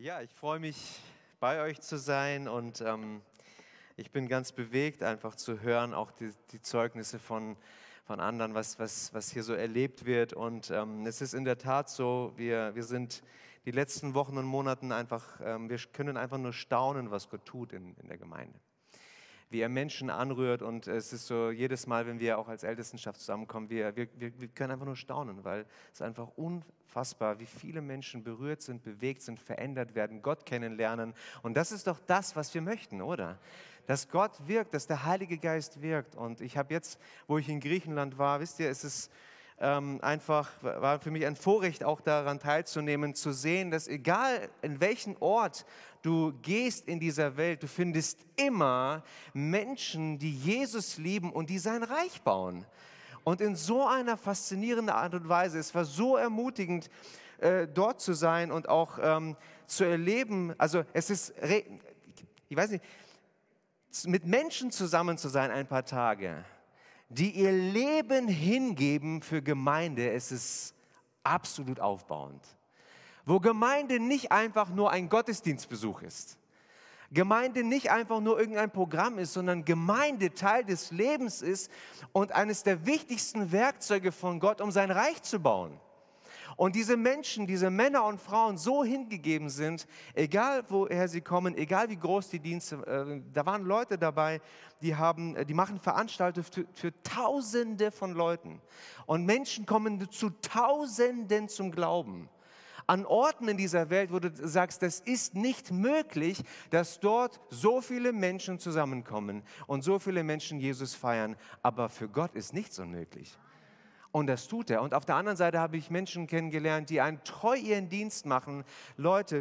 Ja, ich freue mich, bei euch zu sein und ähm, ich bin ganz bewegt, einfach zu hören, auch die, die Zeugnisse von, von anderen, was, was, was hier so erlebt wird. Und ähm, es ist in der Tat so, wir, wir sind die letzten Wochen und Monaten einfach, ähm, wir können einfach nur staunen, was Gott tut in, in der Gemeinde wie er Menschen anrührt. Und es ist so, jedes Mal, wenn wir auch als Ältestenschaft zusammenkommen, wir, wir, wir können einfach nur staunen, weil es einfach unfassbar, wie viele Menschen berührt sind, bewegt sind, verändert werden, Gott kennenlernen. Und das ist doch das, was wir möchten, oder? Dass Gott wirkt, dass der Heilige Geist wirkt. Und ich habe jetzt, wo ich in Griechenland war, wisst ihr, es ist ähm, einfach, war für mich ein Vorrecht, auch daran teilzunehmen, zu sehen, dass egal in welchen Ort du gehst in dieser Welt, du findest immer Menschen, die Jesus lieben und die sein Reich bauen. Und in so einer faszinierenden Art und Weise, es war so ermutigend, äh, dort zu sein und auch ähm, zu erleben, also es ist, ich weiß nicht, mit Menschen zusammen zu sein ein paar Tage die ihr Leben hingeben für Gemeinde, es ist absolut aufbauend. Wo Gemeinde nicht einfach nur ein Gottesdienstbesuch ist. Gemeinde nicht einfach nur irgendein Programm ist, sondern Gemeinde Teil des Lebens ist und eines der wichtigsten Werkzeuge von Gott, um sein Reich zu bauen. Und diese Menschen, diese Männer und Frauen so hingegeben sind, egal woher sie kommen, egal wie groß die Dienste, äh, da waren Leute dabei, die, haben, die machen Veranstaltungen für, für Tausende von Leuten. Und Menschen kommen zu Tausenden zum Glauben an Orten in dieser Welt, wo du sagst, das ist nicht möglich, dass dort so viele Menschen zusammenkommen und so viele Menschen Jesus feiern. Aber für Gott ist nichts unmöglich. Und das tut er. Und auf der anderen Seite habe ich Menschen kennengelernt, die einen treu ihren Dienst machen. Leute,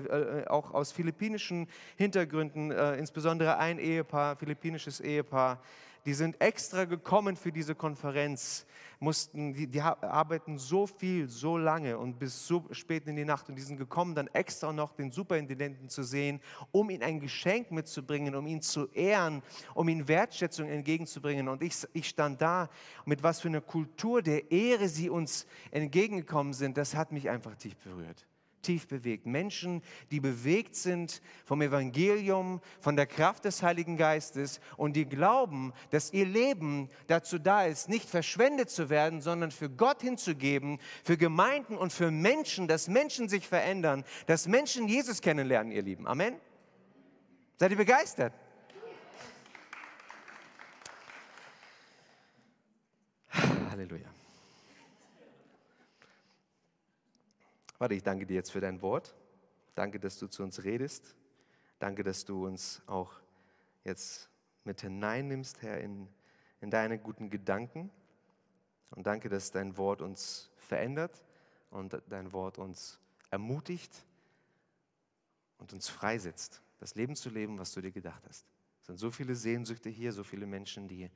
äh, auch aus philippinischen Hintergründen, äh, insbesondere ein Ehepaar, philippinisches Ehepaar, die sind extra gekommen für diese Konferenz, mussten, die, die, arbeiten so viel, so lange und bis so spät in die Nacht und die sind gekommen, dann extra noch den Superintendenten zu sehen, um ihm ein Geschenk mitzubringen, um ihn zu ehren, um ihm Wertschätzung entgegenzubringen. Und ich, ich stand da, mit was für einer Kultur der Ehre sie uns entgegengekommen sind, das hat mich einfach tief berührt tief bewegt. Menschen, die bewegt sind vom Evangelium, von der Kraft des Heiligen Geistes und die glauben, dass ihr Leben dazu da ist, nicht verschwendet zu werden, sondern für Gott hinzugeben, für Gemeinden und für Menschen, dass Menschen sich verändern, dass Menschen Jesus kennenlernen, ihr Lieben. Amen. Seid ihr begeistert? Halleluja. Vater, ich danke dir jetzt für dein Wort. Danke, dass du zu uns redest. Danke, dass du uns auch jetzt mit hineinnimmst, Herr, in, in deine guten Gedanken. Und danke, dass dein Wort uns verändert und dein Wort uns ermutigt und uns freisetzt, das Leben zu leben, was du dir gedacht hast. Es sind so viele Sehnsüchte hier, so viele Menschen, die,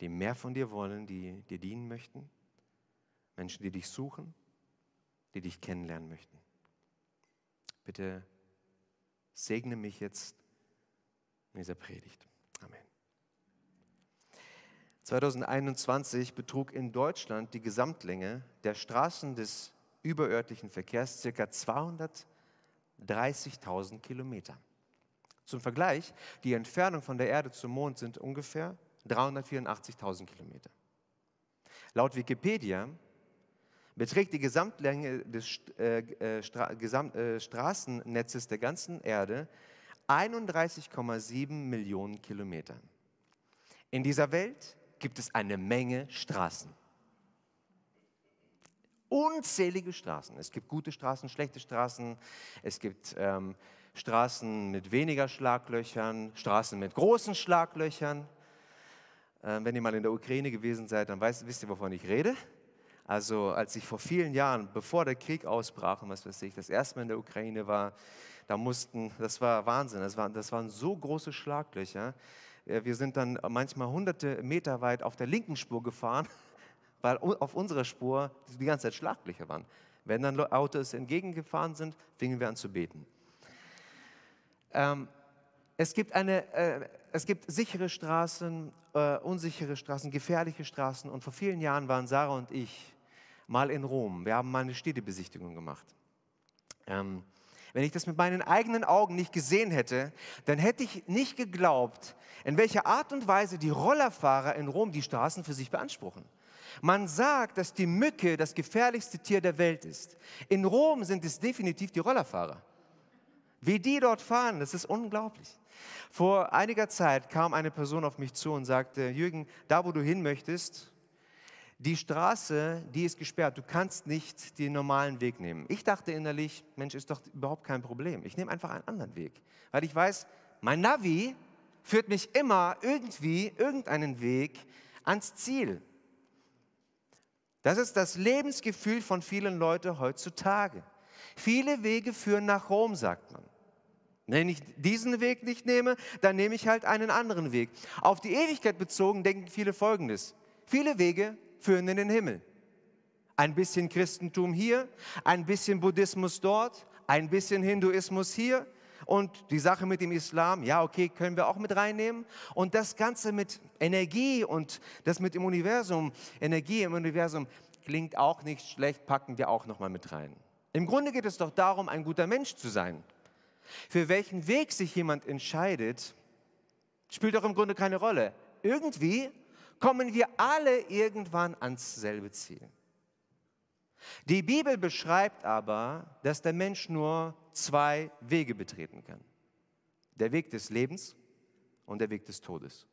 die mehr von dir wollen, die dir dienen möchten. Menschen, die dich suchen die dich kennenlernen möchten. Bitte segne mich jetzt in dieser Predigt. Amen. 2021 betrug in Deutschland die Gesamtlänge der Straßen des überörtlichen Verkehrs ca. 230.000 Kilometer. Zum Vergleich, die Entfernung von der Erde zum Mond sind ungefähr 384.000 Kilometer. Laut Wikipedia beträgt die Gesamtlänge des äh, äh, Stra Gesamt, äh, Straßennetzes der ganzen Erde 31,7 Millionen Kilometer. In dieser Welt gibt es eine Menge Straßen. Unzählige Straßen. Es gibt gute Straßen, schlechte Straßen. Es gibt ähm, Straßen mit weniger Schlaglöchern, Straßen mit großen Schlaglöchern. Ähm, wenn ihr mal in der Ukraine gewesen seid, dann weißt, wisst ihr, wovon ich rede. Also als ich vor vielen Jahren, bevor der Krieg ausbrach und was weiß ich, das erste Mal in der Ukraine war, da mussten, das war Wahnsinn, das waren, das waren so große Schlaglöcher. Wir sind dann manchmal hunderte Meter weit auf der linken Spur gefahren, weil auf unserer Spur die ganze Zeit Schlaglöcher waren. Wenn dann Autos entgegengefahren sind, fingen wir an zu beten. Ähm, es gibt, eine, äh, es gibt sichere Straßen, äh, unsichere Straßen, gefährliche Straßen. Und vor vielen Jahren waren Sarah und ich mal in Rom. Wir haben mal eine Städtebesichtigung gemacht. Ähm, wenn ich das mit meinen eigenen Augen nicht gesehen hätte, dann hätte ich nicht geglaubt, in welcher Art und Weise die Rollerfahrer in Rom die Straßen für sich beanspruchen. Man sagt, dass die Mücke das gefährlichste Tier der Welt ist. In Rom sind es definitiv die Rollerfahrer. Wie die dort fahren, das ist unglaublich. Vor einiger Zeit kam eine Person auf mich zu und sagte, Jürgen, da wo du hin möchtest, die Straße, die ist gesperrt, du kannst nicht den normalen Weg nehmen. Ich dachte innerlich, Mensch, ist doch überhaupt kein Problem. Ich nehme einfach einen anderen Weg, weil ich weiß, mein Navi führt mich immer irgendwie irgendeinen Weg ans Ziel. Das ist das Lebensgefühl von vielen Leuten heutzutage. Viele Wege führen nach Rom, sagt man. Wenn ich diesen Weg nicht nehme, dann nehme ich halt einen anderen Weg. Auf die Ewigkeit bezogen denken viele Folgendes. Viele Wege führen in den Himmel. Ein bisschen Christentum hier, ein bisschen Buddhismus dort, ein bisschen Hinduismus hier und die Sache mit dem Islam, ja, okay, können wir auch mit reinnehmen. Und das Ganze mit Energie und das mit dem Universum, Energie im Universum, klingt auch nicht schlecht, packen wir auch nochmal mit rein. Im Grunde geht es doch darum, ein guter Mensch zu sein. Für welchen Weg sich jemand entscheidet, spielt doch im Grunde keine Rolle. Irgendwie kommen wir alle irgendwann ans selbe Ziel. Die Bibel beschreibt aber, dass der Mensch nur zwei Wege betreten kann. Der Weg des Lebens und der Weg des Todes.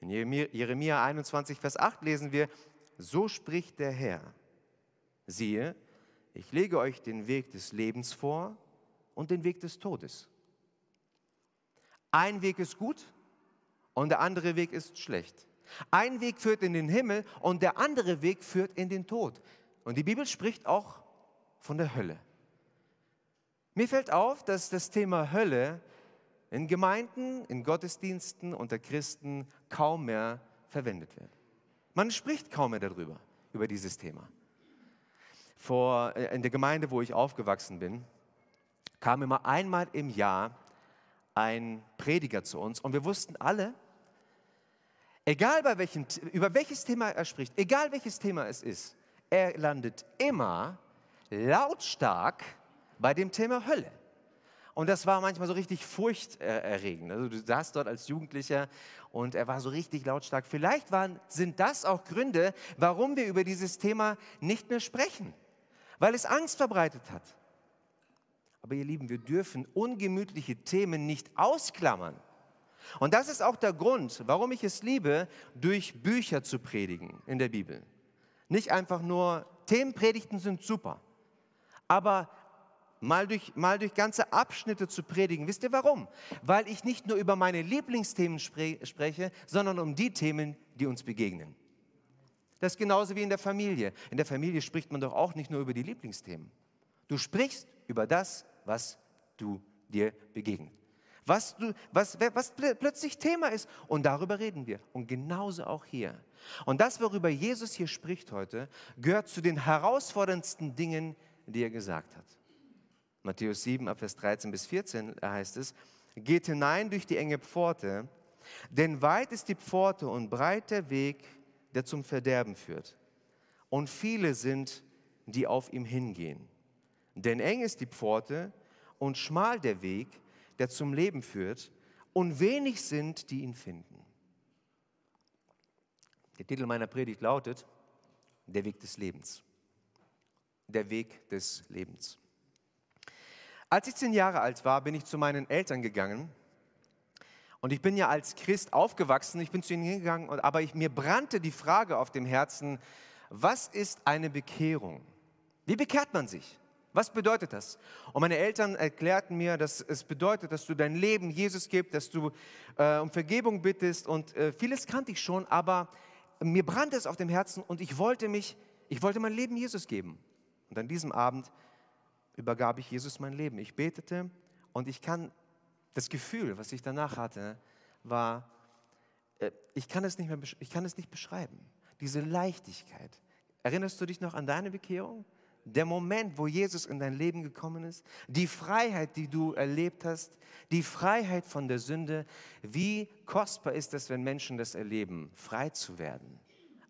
In Jeremia 21, Vers 8 lesen wir, so spricht der Herr, siehe, ich lege euch den Weg des Lebens vor und den Weg des Todes. Ein Weg ist gut und der andere Weg ist schlecht. Ein Weg führt in den Himmel und der andere Weg führt in den Tod. Und die Bibel spricht auch von der Hölle. Mir fällt auf, dass das Thema Hölle in Gemeinden, in Gottesdiensten unter Christen kaum mehr verwendet wird. Man spricht kaum mehr darüber, über dieses Thema. Vor, äh, in der Gemeinde, wo ich aufgewachsen bin, kam immer einmal im Jahr ein Prediger zu uns und wir wussten alle, egal bei welchem, über welches Thema er spricht, egal welches Thema es ist, er landet immer lautstark bei dem Thema Hölle. Und das war manchmal so richtig furchterregend. Also du saßt dort als Jugendlicher und er war so richtig lautstark. Vielleicht waren, sind das auch Gründe, warum wir über dieses Thema nicht mehr sprechen, weil es Angst verbreitet hat. Aber ihr Lieben, wir dürfen ungemütliche Themen nicht ausklammern. Und das ist auch der Grund, warum ich es liebe, durch Bücher zu predigen in der Bibel. Nicht einfach nur, Themenpredigten sind super, aber mal durch, mal durch ganze Abschnitte zu predigen. Wisst ihr warum? Weil ich nicht nur über meine Lieblingsthemen spre spreche, sondern um die Themen, die uns begegnen. Das ist genauso wie in der Familie. In der Familie spricht man doch auch nicht nur über die Lieblingsthemen. Du sprichst über das, was du dir begegnet. Was, du, was, was plötzlich Thema ist. Und darüber reden wir. Und genauso auch hier. Und das, worüber Jesus hier spricht heute, gehört zu den herausforderndsten Dingen, die er gesagt hat. Matthäus 7, Vers 13 bis 14 heißt es, geht hinein durch die enge Pforte, denn weit ist die Pforte und breit der Weg, der zum Verderben führt. Und viele sind, die auf ihm hingehen. Denn eng ist die Pforte und schmal der Weg, der zum Leben führt, und wenig sind, die ihn finden. Der Titel meiner Predigt lautet Der Weg des Lebens. Der Weg des Lebens. Als ich zehn Jahre alt war, bin ich zu meinen Eltern gegangen. Und ich bin ja als Christ aufgewachsen, ich bin zu ihnen hingegangen, aber ich, mir brannte die Frage auf dem Herzen, was ist eine Bekehrung? Wie bekehrt man sich? Was bedeutet das? Und meine Eltern erklärten mir, dass es bedeutet, dass du dein Leben Jesus gibst, dass du äh, um Vergebung bittest und äh, vieles kannte ich schon, aber mir brannte es auf dem Herzen und ich wollte mich, ich wollte mein Leben Jesus geben. Und an diesem Abend übergab ich Jesus mein Leben. Ich betete und ich kann, das Gefühl, was ich danach hatte, war, äh, ich kann es nicht mehr, ich kann es nicht beschreiben. Diese Leichtigkeit. Erinnerst du dich noch an deine Bekehrung? Der Moment, wo Jesus in dein Leben gekommen ist, die Freiheit, die du erlebt hast, die Freiheit von der Sünde, wie kostbar ist es, wenn Menschen das erleben, frei zu werden,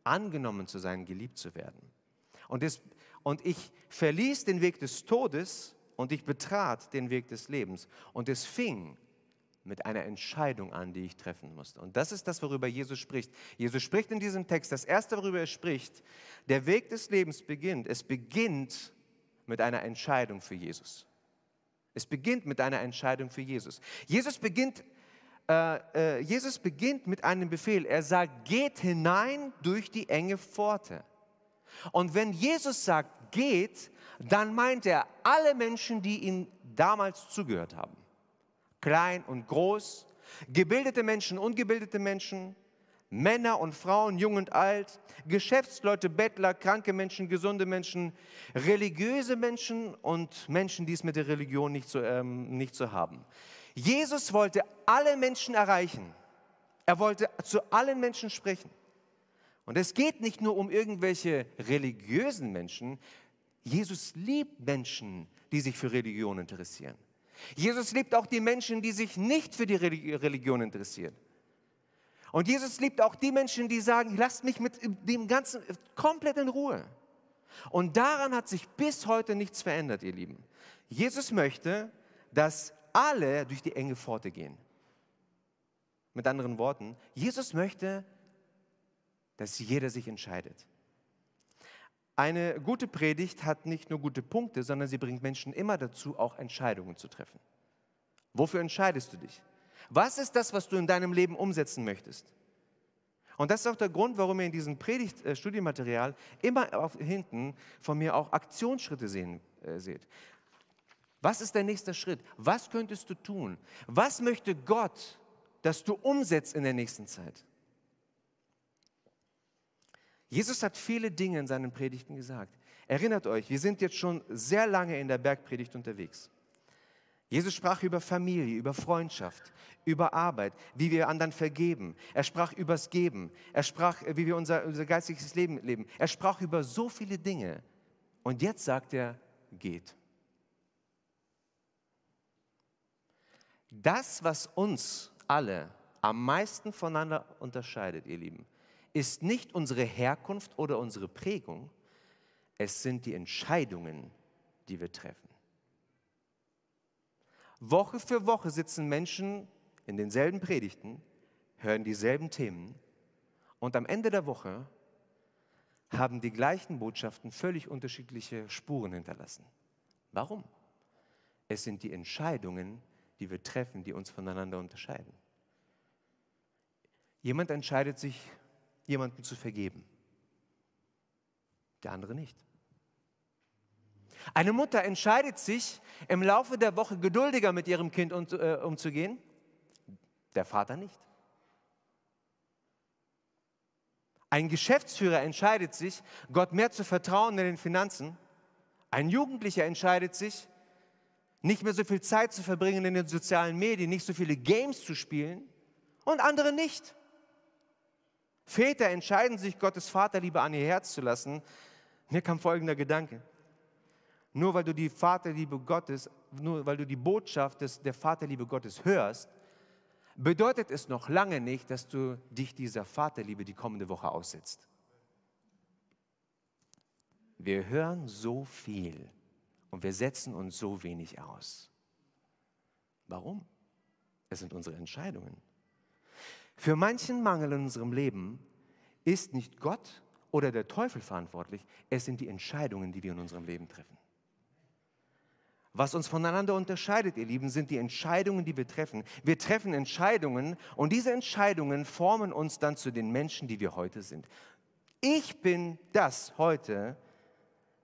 angenommen zu sein, geliebt zu werden. Und, das, und ich verließ den Weg des Todes und ich betrat den Weg des Lebens. Und es fing mit einer Entscheidung an, die ich treffen musste. Und das ist das, worüber Jesus spricht. Jesus spricht in diesem Text, das Erste, worüber er spricht, der Weg des Lebens beginnt. Es beginnt mit einer Entscheidung für Jesus. Es beginnt mit einer Entscheidung für Jesus. Jesus beginnt, äh, äh, Jesus beginnt mit einem Befehl. Er sagt, geht hinein durch die enge Pforte. Und wenn Jesus sagt, geht, dann meint er alle Menschen, die ihm damals zugehört haben klein und groß, gebildete Menschen, ungebildete Menschen, Männer und Frauen, jung und alt, Geschäftsleute, Bettler, kranke Menschen, gesunde Menschen, religiöse Menschen und Menschen, die es mit der Religion nicht so, ähm, nicht so haben. Jesus wollte alle Menschen erreichen. Er wollte zu allen Menschen sprechen. Und es geht nicht nur um irgendwelche religiösen Menschen. Jesus liebt Menschen, die sich für Religion interessieren. Jesus liebt auch die Menschen, die sich nicht für die Religion interessieren. Und Jesus liebt auch die Menschen, die sagen, lasst mich mit dem Ganzen komplett in Ruhe. Und daran hat sich bis heute nichts verändert, ihr Lieben. Jesus möchte, dass alle durch die enge Pforte gehen. Mit anderen Worten, Jesus möchte, dass jeder sich entscheidet. Eine gute Predigt hat nicht nur gute Punkte, sondern sie bringt Menschen immer dazu, auch Entscheidungen zu treffen. Wofür entscheidest du dich? Was ist das, was du in deinem Leben umsetzen möchtest? Und das ist auch der Grund, warum ihr in diesem Predigt-Studienmaterial äh, immer auf, hinten von mir auch Aktionsschritte sehen, äh, seht. Was ist der nächste Schritt? Was könntest du tun? Was möchte Gott, dass du umsetzt in der nächsten Zeit? Jesus hat viele Dinge in seinen Predigten gesagt. Erinnert euch, wir sind jetzt schon sehr lange in der Bergpredigt unterwegs. Jesus sprach über Familie, über Freundschaft, über Arbeit, wie wir anderen vergeben. Er sprach übers Geben. Er sprach, wie wir unser, unser geistiges Leben leben. Er sprach über so viele Dinge. Und jetzt sagt er, geht. Das, was uns alle am meisten voneinander unterscheidet, ihr Lieben, ist nicht unsere Herkunft oder unsere Prägung, es sind die Entscheidungen, die wir treffen. Woche für Woche sitzen Menschen in denselben Predigten, hören dieselben Themen und am Ende der Woche haben die gleichen Botschaften völlig unterschiedliche Spuren hinterlassen. Warum? Es sind die Entscheidungen, die wir treffen, die uns voneinander unterscheiden. Jemand entscheidet sich jemandem zu vergeben. Der andere nicht. Eine Mutter entscheidet sich, im Laufe der Woche geduldiger mit ihrem Kind äh, umzugehen, der Vater nicht. Ein Geschäftsführer entscheidet sich, Gott mehr zu vertrauen in den Finanzen. Ein Jugendlicher entscheidet sich, nicht mehr so viel Zeit zu verbringen in den sozialen Medien, nicht so viele Games zu spielen und andere nicht. Väter entscheiden sich, Gottes Vaterliebe an ihr Herz zu lassen. Mir kam folgender Gedanke. Nur weil du die Vaterliebe Gottes, nur weil du die Botschaft des, der Vaterliebe Gottes hörst, bedeutet es noch lange nicht, dass du dich dieser Vaterliebe die kommende Woche aussetzt. Wir hören so viel und wir setzen uns so wenig aus. Warum? Es sind unsere Entscheidungen. Für manchen Mangel in unserem Leben ist nicht Gott oder der Teufel verantwortlich, es sind die Entscheidungen, die wir in unserem Leben treffen. Was uns voneinander unterscheidet, ihr Lieben, sind die Entscheidungen, die wir treffen. Wir treffen Entscheidungen und diese Entscheidungen formen uns dann zu den Menschen, die wir heute sind. Ich bin das heute,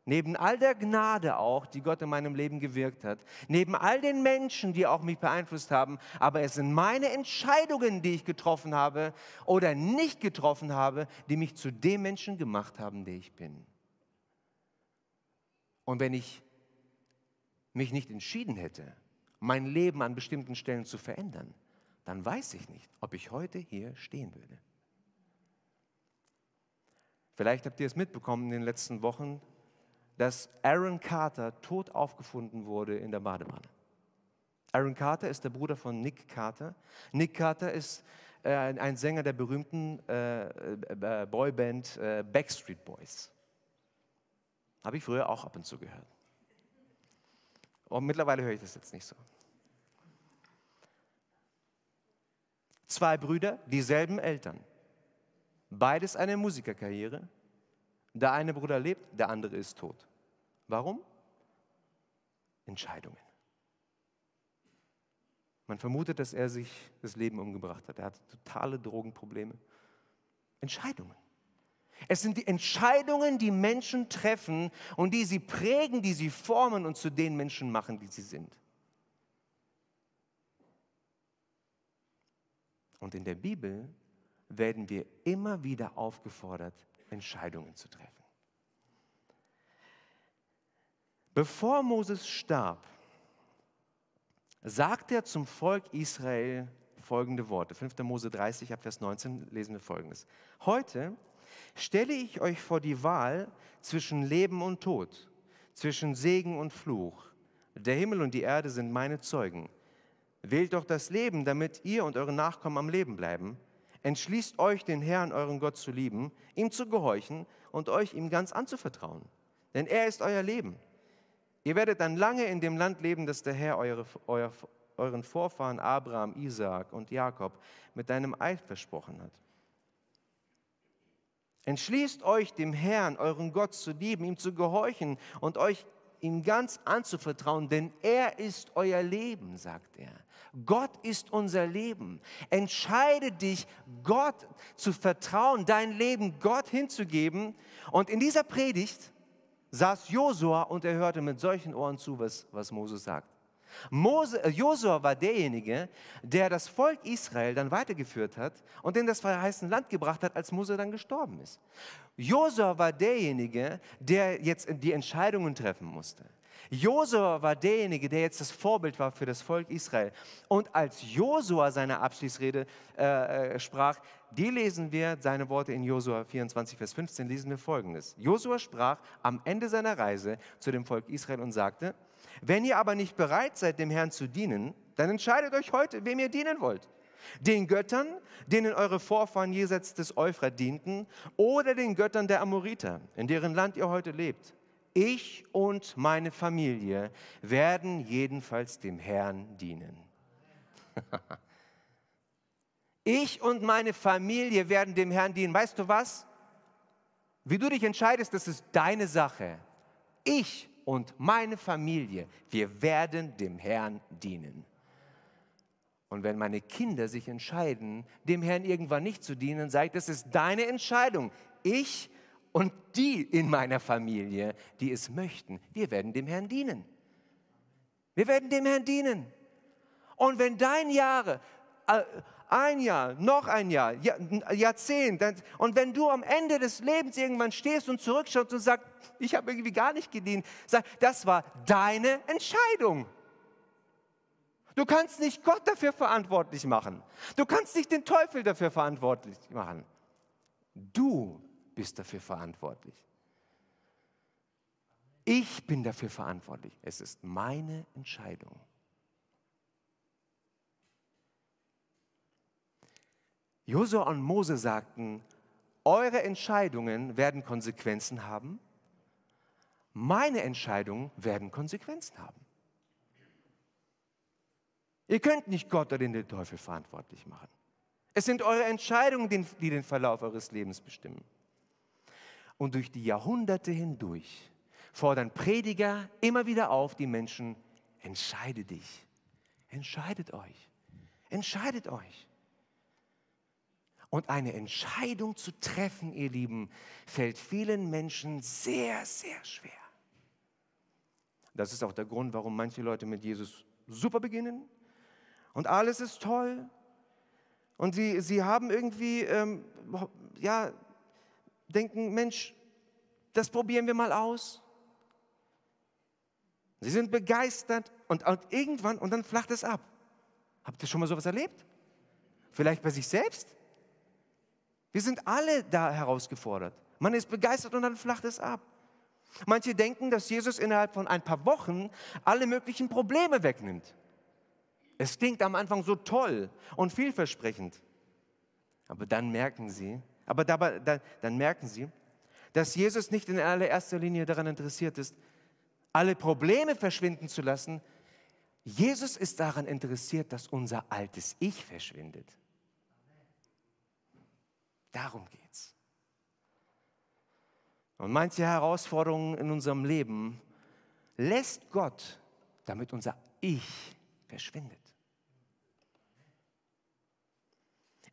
Neben all der Gnade auch, die Gott in meinem Leben gewirkt hat, neben all den Menschen, die auch mich beeinflusst haben, aber es sind meine Entscheidungen, die ich getroffen habe oder nicht getroffen habe, die mich zu dem Menschen gemacht haben, der ich bin. Und wenn ich mich nicht entschieden hätte, mein Leben an bestimmten Stellen zu verändern, dann weiß ich nicht, ob ich heute hier stehen würde. Vielleicht habt ihr es mitbekommen in den letzten Wochen, dass Aaron Carter tot aufgefunden wurde in der Badewanne. Aaron Carter ist der Bruder von Nick Carter. Nick Carter ist äh, ein Sänger der berühmten äh, äh, Boyband äh, Backstreet Boys. Habe ich früher auch ab und zu gehört. Und mittlerweile höre ich das jetzt nicht so. Zwei Brüder, dieselben Eltern. Beides eine Musikerkarriere. Der eine Bruder lebt, der andere ist tot. Warum? Entscheidungen. Man vermutet, dass er sich das Leben umgebracht hat. Er hatte totale Drogenprobleme. Entscheidungen. Es sind die Entscheidungen, die Menschen treffen und die sie prägen, die sie formen und zu den Menschen machen, die sie sind. Und in der Bibel werden wir immer wieder aufgefordert, Entscheidungen zu treffen. Bevor Moses starb, sagt er zum Volk Israel folgende Worte. 5. Mose 30, Vers 19 lesen wir folgendes. Heute stelle ich euch vor die Wahl zwischen Leben und Tod, zwischen Segen und Fluch. Der Himmel und die Erde sind meine Zeugen. Wählt doch das Leben, damit ihr und eure Nachkommen am Leben bleiben. Entschließt euch, den Herrn, euren Gott zu lieben, ihm zu gehorchen und euch ihm ganz anzuvertrauen. Denn er ist euer Leben. Ihr werdet dann lange in dem Land leben, das der Herr eure, euer, euren Vorfahren Abraham, Isaak und Jakob mit deinem Eid versprochen hat. Entschließt euch, dem Herrn, euren Gott zu lieben, ihm zu gehorchen und euch ihm ganz anzuvertrauen, denn er ist euer Leben, sagt er. Gott ist unser Leben. Entscheide dich, Gott zu vertrauen, dein Leben Gott hinzugeben. Und in dieser Predigt saß Josua und er hörte mit solchen Ohren zu, was, was Moses sagt. Mose, äh, Josua war derjenige, der das Volk Israel dann weitergeführt hat und in das verheißene Land gebracht hat, als Mose dann gestorben ist. Josua war derjenige, der jetzt die Entscheidungen treffen musste. Josua war derjenige, der jetzt das Vorbild war für das Volk Israel. Und als Josua seine Abschließrede äh, äh sprach, die lesen wir, seine Worte in Josua 24, Vers 15, lesen wir folgendes. Josua sprach am Ende seiner Reise zu dem Volk Israel und sagte, wenn ihr aber nicht bereit seid, dem Herrn zu dienen, dann entscheidet euch heute, wem ihr dienen wollt. Den Göttern, denen eure Vorfahren jenseits des Euphrat dienten, oder den Göttern der Amoriter, in deren Land ihr heute lebt. Ich und meine Familie werden jedenfalls dem Herrn dienen. ich und meine Familie werden dem Herrn dienen. Weißt du was? Wie du dich entscheidest, das ist deine Sache. Ich und meine Familie, wir werden dem Herrn dienen. Und wenn meine Kinder sich entscheiden, dem Herrn irgendwann nicht zu dienen, sage ich, das ist deine Entscheidung. Ich und die in meiner Familie, die es möchten, wir werden dem Herrn dienen. Wir werden dem Herrn dienen. Und wenn dein Jahre, äh, ein Jahr, noch ein Jahr, Jahrzehnt. Und wenn du am Ende des Lebens irgendwann stehst und zurückschaust und sagst, ich habe irgendwie gar nicht gedient, sag, das war deine Entscheidung. Du kannst nicht Gott dafür verantwortlich machen. Du kannst nicht den Teufel dafür verantwortlich machen. Du bist dafür verantwortlich. Ich bin dafür verantwortlich. Es ist meine Entscheidung. Josua und Mose sagten, eure Entscheidungen werden Konsequenzen haben, meine Entscheidungen werden Konsequenzen haben. Ihr könnt nicht Gott oder den Teufel verantwortlich machen. Es sind eure Entscheidungen, die den Verlauf eures Lebens bestimmen. Und durch die Jahrhunderte hindurch fordern Prediger immer wieder auf die Menschen, entscheide dich, entscheidet euch, entscheidet euch. Und eine Entscheidung zu treffen, ihr Lieben, fällt vielen Menschen sehr, sehr schwer. Das ist auch der Grund, warum manche Leute mit Jesus super beginnen und alles ist toll. Und sie, sie haben irgendwie, ähm, ja, denken, Mensch, das probieren wir mal aus. Sie sind begeistert und, und irgendwann, und dann flacht es ab. Habt ihr schon mal sowas erlebt? Vielleicht bei sich selbst? Wir sind alle da herausgefordert. Man ist begeistert und dann flacht es ab. Manche denken, dass Jesus innerhalb von ein paar Wochen alle möglichen Probleme wegnimmt. Es klingt am Anfang so toll und vielversprechend. Aber dann merken sie, aber dabei, dann, dann merken sie, dass Jesus nicht in allererster Linie daran interessiert ist, alle Probleme verschwinden zu lassen. Jesus ist daran interessiert, dass unser altes Ich verschwindet. Darum geht's. Und manche Herausforderungen in unserem Leben lässt Gott, damit unser Ich verschwindet.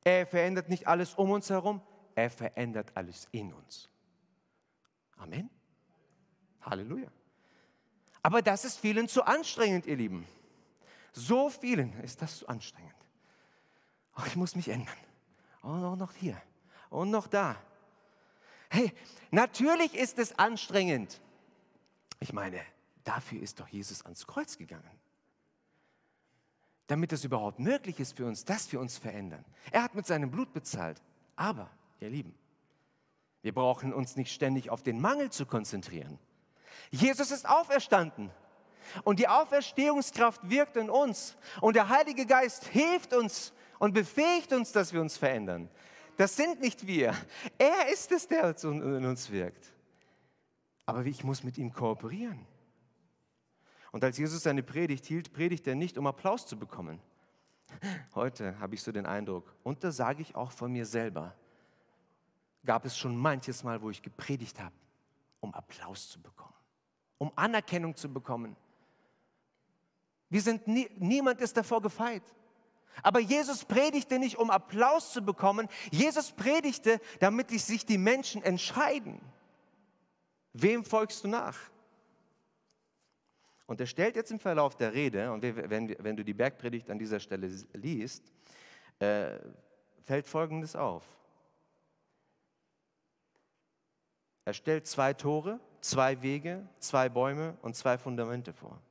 Er verändert nicht alles um uns herum, er verändert alles in uns. Amen. Halleluja. Aber das ist vielen zu anstrengend, ihr Lieben. So vielen ist das zu anstrengend. Oh, ich muss mich ändern. Und auch noch hier und noch da. Hey, natürlich ist es anstrengend. Ich meine, dafür ist doch Jesus ans Kreuz gegangen. Damit es überhaupt möglich ist für uns, dass wir uns verändern. Er hat mit seinem Blut bezahlt. Aber, ihr Lieben, wir brauchen uns nicht ständig auf den Mangel zu konzentrieren. Jesus ist auferstanden. Und die Auferstehungskraft wirkt in uns. Und der Heilige Geist hilft uns und befähigt uns, dass wir uns verändern. Das sind nicht wir. Er ist es, der in uns wirkt. Aber ich muss mit ihm kooperieren. Und als Jesus seine Predigt hielt, predigt er nicht, um Applaus zu bekommen. Heute habe ich so den Eindruck, und da sage ich auch von mir selber, gab es schon manches Mal, wo ich gepredigt habe, um Applaus zu bekommen, um Anerkennung zu bekommen. Wir sind nie, niemand ist davor gefeit. Aber Jesus predigte nicht, um Applaus zu bekommen. Jesus predigte, damit sich die Menschen entscheiden. Wem folgst du nach? Und er stellt jetzt im Verlauf der Rede, und wenn, wenn du die Bergpredigt an dieser Stelle liest, äh, fällt Folgendes auf. Er stellt zwei Tore, zwei Wege, zwei Bäume und zwei Fundamente vor.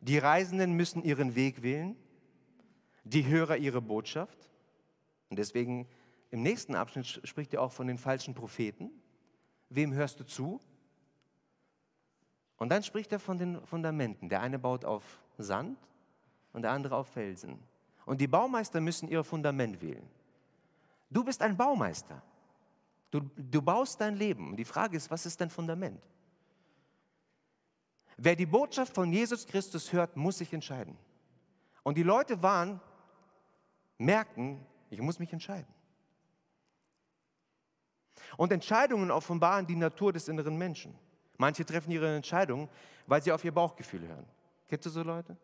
Die Reisenden müssen ihren Weg wählen, die Hörer ihre Botschaft. Und deswegen im nächsten Abschnitt spricht er auch von den falschen Propheten. Wem hörst du zu? Und dann spricht er von den Fundamenten. Der eine baut auf Sand und der andere auf Felsen. Und die Baumeister müssen ihr Fundament wählen. Du bist ein Baumeister. Du, du baust dein Leben. Die Frage ist, was ist dein Fundament? Wer die Botschaft von Jesus Christus hört, muss sich entscheiden. Und die Leute waren, merkten, ich muss mich entscheiden. Und Entscheidungen offenbaren die Natur des inneren Menschen. Manche treffen ihre Entscheidungen, weil sie auf ihr Bauchgefühl hören. Kennst du so Leute?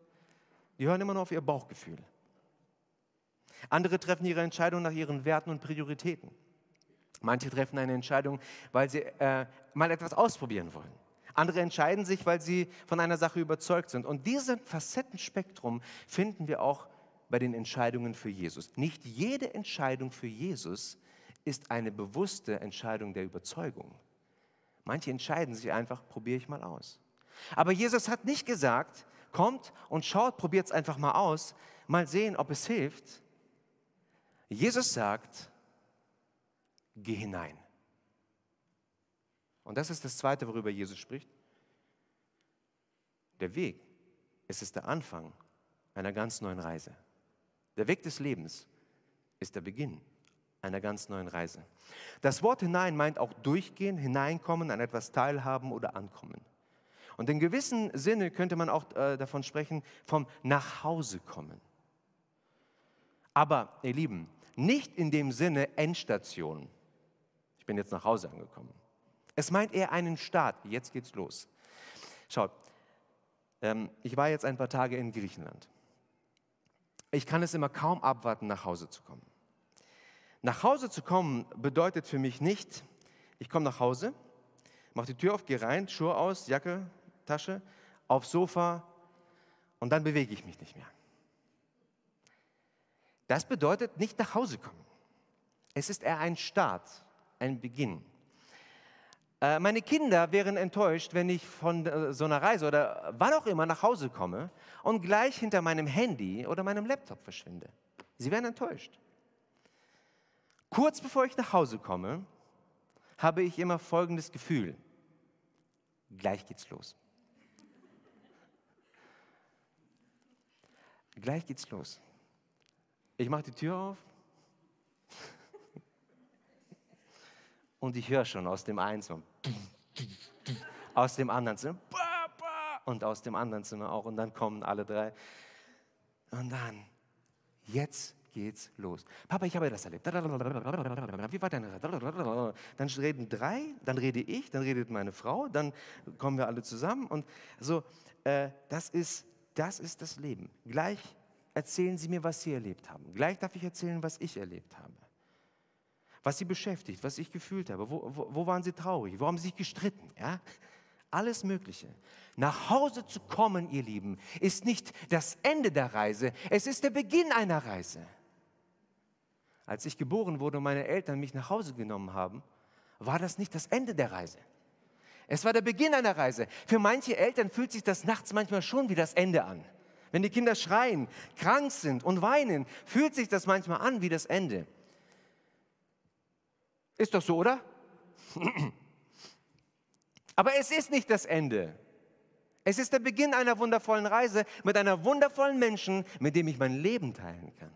Die hören immer nur auf ihr Bauchgefühl. Andere treffen ihre Entscheidung nach ihren Werten und Prioritäten. Manche treffen eine Entscheidung, weil sie äh, mal etwas ausprobieren wollen. Andere entscheiden sich, weil sie von einer Sache überzeugt sind. Und dieses Facettenspektrum finden wir auch bei den Entscheidungen für Jesus. Nicht jede Entscheidung für Jesus ist eine bewusste Entscheidung der Überzeugung. Manche entscheiden sich einfach, probiere ich mal aus. Aber Jesus hat nicht gesagt, kommt und schaut, probiert es einfach mal aus, mal sehen, ob es hilft. Jesus sagt, geh hinein. Und das ist das Zweite, worüber Jesus spricht. Der Weg, es ist der Anfang einer ganz neuen Reise. Der Weg des Lebens ist der Beginn einer ganz neuen Reise. Das Wort hinein meint auch durchgehen, hineinkommen, an etwas teilhaben oder ankommen. Und in gewissem Sinne könnte man auch äh, davon sprechen, vom Nachhause kommen. Aber, ihr Lieben, nicht in dem Sinne Endstation. Ich bin jetzt nach Hause angekommen. Es meint eher einen Start. Jetzt geht's los. Schaut, ähm, ich war jetzt ein paar Tage in Griechenland. Ich kann es immer kaum abwarten, nach Hause zu kommen. Nach Hause zu kommen bedeutet für mich nicht, ich komme nach Hause, mache die Tür auf, gehe rein, Schuhe aus, Jacke, Tasche, aufs Sofa und dann bewege ich mich nicht mehr. Das bedeutet nicht nach Hause kommen. Es ist eher ein Start, ein Beginn. Äh, meine Kinder wären enttäuscht, wenn ich von äh, so einer Reise oder wann auch immer nach Hause komme und gleich hinter meinem Handy oder meinem Laptop verschwinde. Sie wären enttäuscht. Kurz bevor ich nach Hause komme, habe ich immer folgendes Gefühl. Gleich geht's los. Gleich geht's los. Ich mache die Tür auf und ich höre schon aus dem Eins. aus dem anderen Zimmer und aus dem anderen Zimmer auch. Und dann kommen alle drei. Und dann, jetzt geht's los. Papa, ich habe das erlebt. Wie war deine? Dann reden drei, dann rede ich, dann redet meine Frau, dann kommen wir alle zusammen. Und so, äh, das, ist, das ist das Leben. Gleich erzählen Sie mir, was Sie erlebt haben. Gleich darf ich erzählen, was ich erlebt habe. Was Sie beschäftigt, was ich gefühlt habe. Wo, wo, wo waren Sie traurig? Wo haben Sie sich gestritten? Ja? Alles Mögliche. Nach Hause zu kommen, ihr Lieben, ist nicht das Ende der Reise, es ist der Beginn einer Reise. Als ich geboren wurde und meine Eltern mich nach Hause genommen haben, war das nicht das Ende der Reise. Es war der Beginn einer Reise. Für manche Eltern fühlt sich das nachts manchmal schon wie das Ende an. Wenn die Kinder schreien, krank sind und weinen, fühlt sich das manchmal an wie das Ende. Ist doch so, oder? Aber es ist nicht das Ende. Es ist der Beginn einer wundervollen Reise mit einer wundervollen Menschen, mit dem ich mein Leben teilen kann.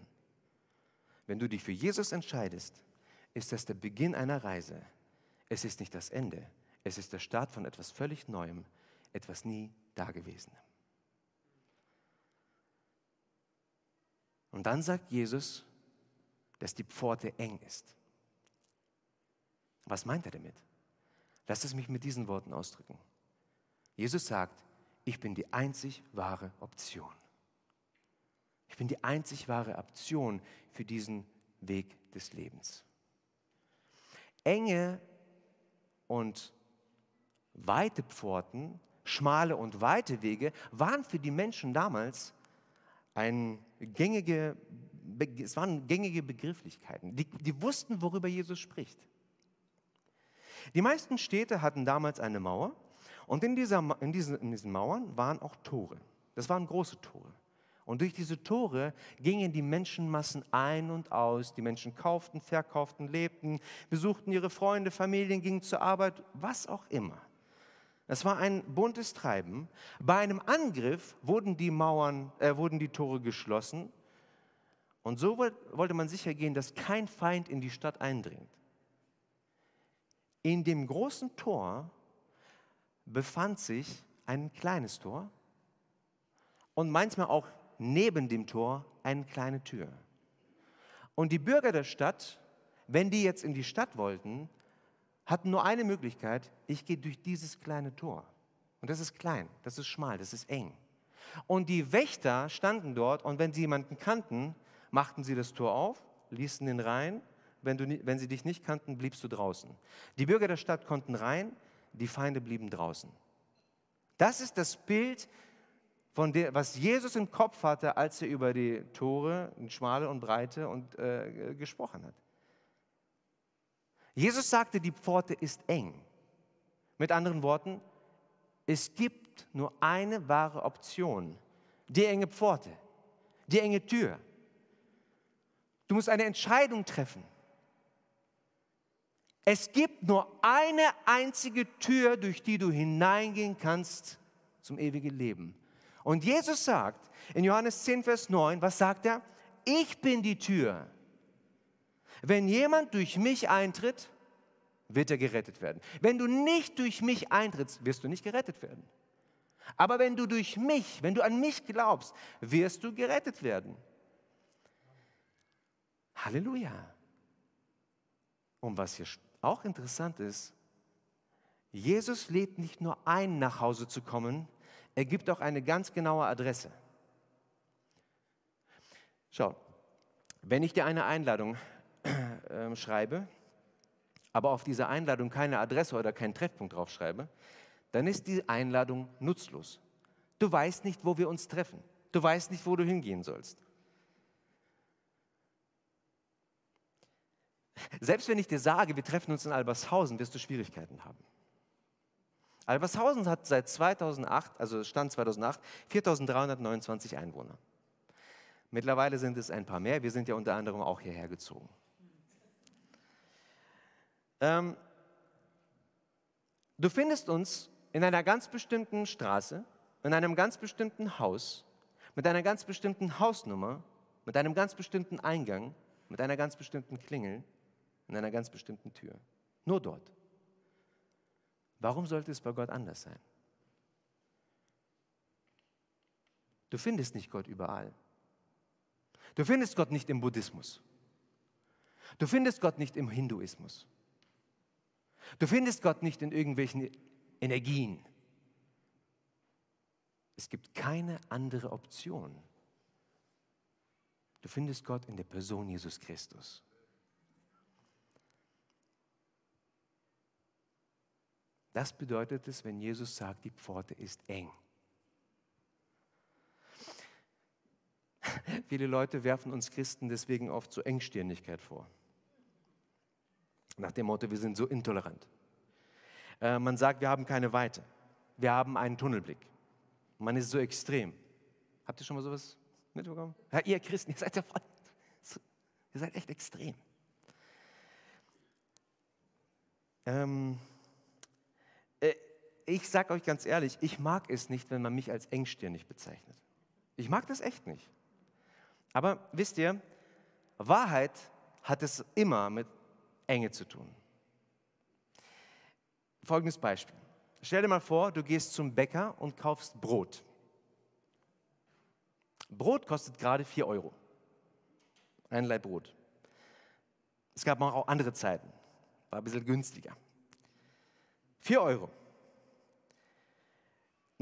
Wenn du dich für Jesus entscheidest, ist das der Beginn einer Reise. Es ist nicht das Ende. Es ist der Start von etwas völlig Neuem, etwas nie Dagewesenem. Und dann sagt Jesus, dass die Pforte eng ist. Was meint er damit? Lass es mich mit diesen Worten ausdrücken. Jesus sagt, ich bin die einzig wahre Option. Ich bin die einzig wahre Option für diesen Weg des Lebens. Enge und weite Pforten, schmale und weite Wege waren für die Menschen damals ein gängige, es waren gängige Begrifflichkeiten. Die, die wussten, worüber Jesus spricht. Die meisten Städte hatten damals eine Mauer und in, dieser, in, diesen, in diesen Mauern waren auch Tore. Das waren große Tore. Und durch diese Tore gingen die Menschenmassen ein und aus. Die Menschen kauften, verkauften, lebten, besuchten ihre Freunde, Familien, gingen zur Arbeit, was auch immer. Es war ein buntes Treiben. Bei einem Angriff wurden die Mauern, äh, wurden die Tore geschlossen. Und so wollte man sicher gehen, dass kein Feind in die Stadt eindringt. In dem großen Tor befand sich ein kleines Tor und manchmal auch neben dem Tor eine kleine Tür. Und die Bürger der Stadt, wenn die jetzt in die Stadt wollten, hatten nur eine Möglichkeit, ich gehe durch dieses kleine Tor. Und das ist klein, das ist schmal, das ist eng. Und die Wächter standen dort und wenn sie jemanden kannten, machten sie das Tor auf, ließen ihn rein wenn, du, wenn sie dich nicht kannten, bliebst du draußen. Die Bürger der Stadt konnten rein, die Feinde blieben draußen. Das ist das Bild, von der, was Jesus im Kopf hatte, als er über die Tore, schmale und breite, und, äh, gesprochen hat. Jesus sagte, die Pforte ist eng. Mit anderen Worten, es gibt nur eine wahre Option, die enge Pforte, die enge Tür. Du musst eine Entscheidung treffen. Es gibt nur eine einzige Tür, durch die du hineingehen kannst zum ewigen Leben. Und Jesus sagt in Johannes 10, Vers 9, was sagt er? Ich bin die Tür. Wenn jemand durch mich eintritt, wird er gerettet werden. Wenn du nicht durch mich eintrittst, wirst du nicht gerettet werden. Aber wenn du durch mich, wenn du an mich glaubst, wirst du gerettet werden. Halleluja. Und was hier auch interessant ist, Jesus lädt nicht nur ein, nach Hause zu kommen, er gibt auch eine ganz genaue Adresse. Schau, wenn ich dir eine Einladung äh, schreibe, aber auf dieser Einladung keine Adresse oder keinen Treffpunkt draufschreibe, dann ist die Einladung nutzlos. Du weißt nicht, wo wir uns treffen. Du weißt nicht, wo du hingehen sollst. Selbst wenn ich dir sage, wir treffen uns in Albershausen, wirst du Schwierigkeiten haben. Albershausen hat seit 2008, also Stand 2008, 4.329 Einwohner. Mittlerweile sind es ein paar mehr. Wir sind ja unter anderem auch hierher gezogen. Ähm, du findest uns in einer ganz bestimmten Straße, in einem ganz bestimmten Haus, mit einer ganz bestimmten Hausnummer, mit einem ganz bestimmten Eingang, mit einer ganz bestimmten Klingel, an einer ganz bestimmten Tür. Nur dort. Warum sollte es bei Gott anders sein? Du findest nicht Gott überall. Du findest Gott nicht im Buddhismus. Du findest Gott nicht im Hinduismus. Du findest Gott nicht in irgendwelchen Energien. Es gibt keine andere Option. Du findest Gott in der Person Jesus Christus. Das bedeutet es, wenn Jesus sagt, die Pforte ist eng. Viele Leute werfen uns Christen deswegen oft so Engstirnigkeit vor. Nach dem Motto, wir sind so intolerant. Äh, man sagt, wir haben keine Weite. Wir haben einen Tunnelblick. Man ist so extrem. Habt ihr schon mal sowas mitbekommen? Ja, ihr Christen, ihr seid ja voll, ihr seid echt extrem. Ähm, äh, ich sage euch ganz ehrlich, ich mag es nicht, wenn man mich als engstirnig bezeichnet. Ich mag das echt nicht. Aber wisst ihr, Wahrheit hat es immer mit Enge zu tun. Folgendes Beispiel. Stell dir mal vor, du gehst zum Bäcker und kaufst Brot. Brot kostet gerade 4 Euro. Ein Brot. Es gab auch andere Zeiten, war ein bisschen günstiger. 4 Euro.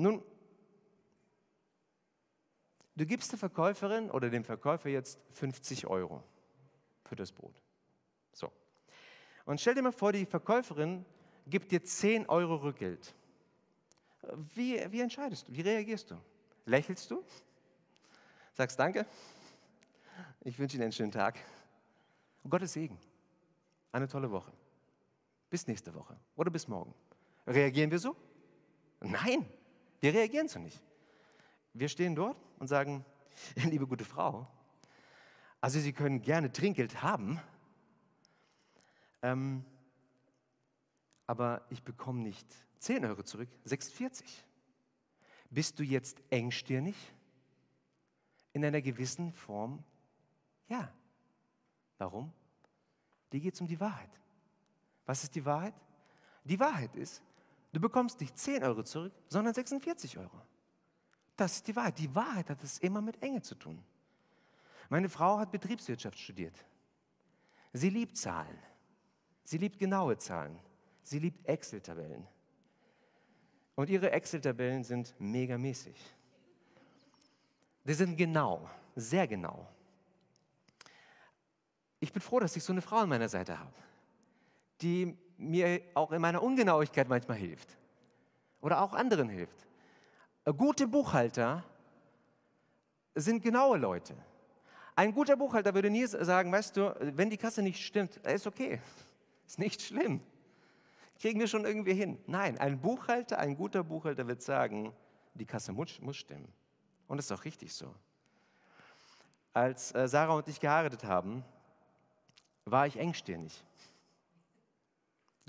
Nun, du gibst der Verkäuferin oder dem Verkäufer jetzt 50 Euro für das Brot. So. Und stell dir mal vor, die Verkäuferin gibt dir 10 Euro Rückgeld. Wie, wie entscheidest du? Wie reagierst du? Lächelst du? Sagst Danke? Ich wünsche Ihnen einen schönen Tag. Und Gottes Segen. Eine tolle Woche. Bis nächste Woche oder bis morgen. Reagieren wir so? Nein, wir reagieren so nicht. Wir stehen dort und sagen, liebe gute Frau, also Sie können gerne Trinkgeld haben, ähm, aber ich bekomme nicht 10 Euro zurück, 46. Bist du jetzt engstirnig? In einer gewissen Form? Ja. Warum? Dir geht es um die Wahrheit. Was ist die Wahrheit? Die Wahrheit ist, du bekommst nicht 10 Euro zurück, sondern 46 Euro. Das ist die Wahrheit. Die Wahrheit hat es immer mit Enge zu tun. Meine Frau hat Betriebswirtschaft studiert. Sie liebt Zahlen. Sie liebt genaue Zahlen. Sie liebt Excel-Tabellen. Und ihre Excel-Tabellen sind megamäßig. Die sind genau, sehr genau. Ich bin froh, dass ich so eine Frau an meiner Seite habe, die mir auch in meiner Ungenauigkeit manchmal hilft oder auch anderen hilft. Gute Buchhalter sind genaue Leute. Ein guter Buchhalter würde nie sagen, weißt du, wenn die Kasse nicht stimmt, ist okay, ist nicht schlimm kriegen wir schon irgendwie hin. Nein, ein Buchhalter, ein guter Buchhalter wird sagen, die Kasse muss, muss stimmen. Und das ist auch richtig so. Als äh, Sarah und ich geheiratet haben, war ich engstirnig.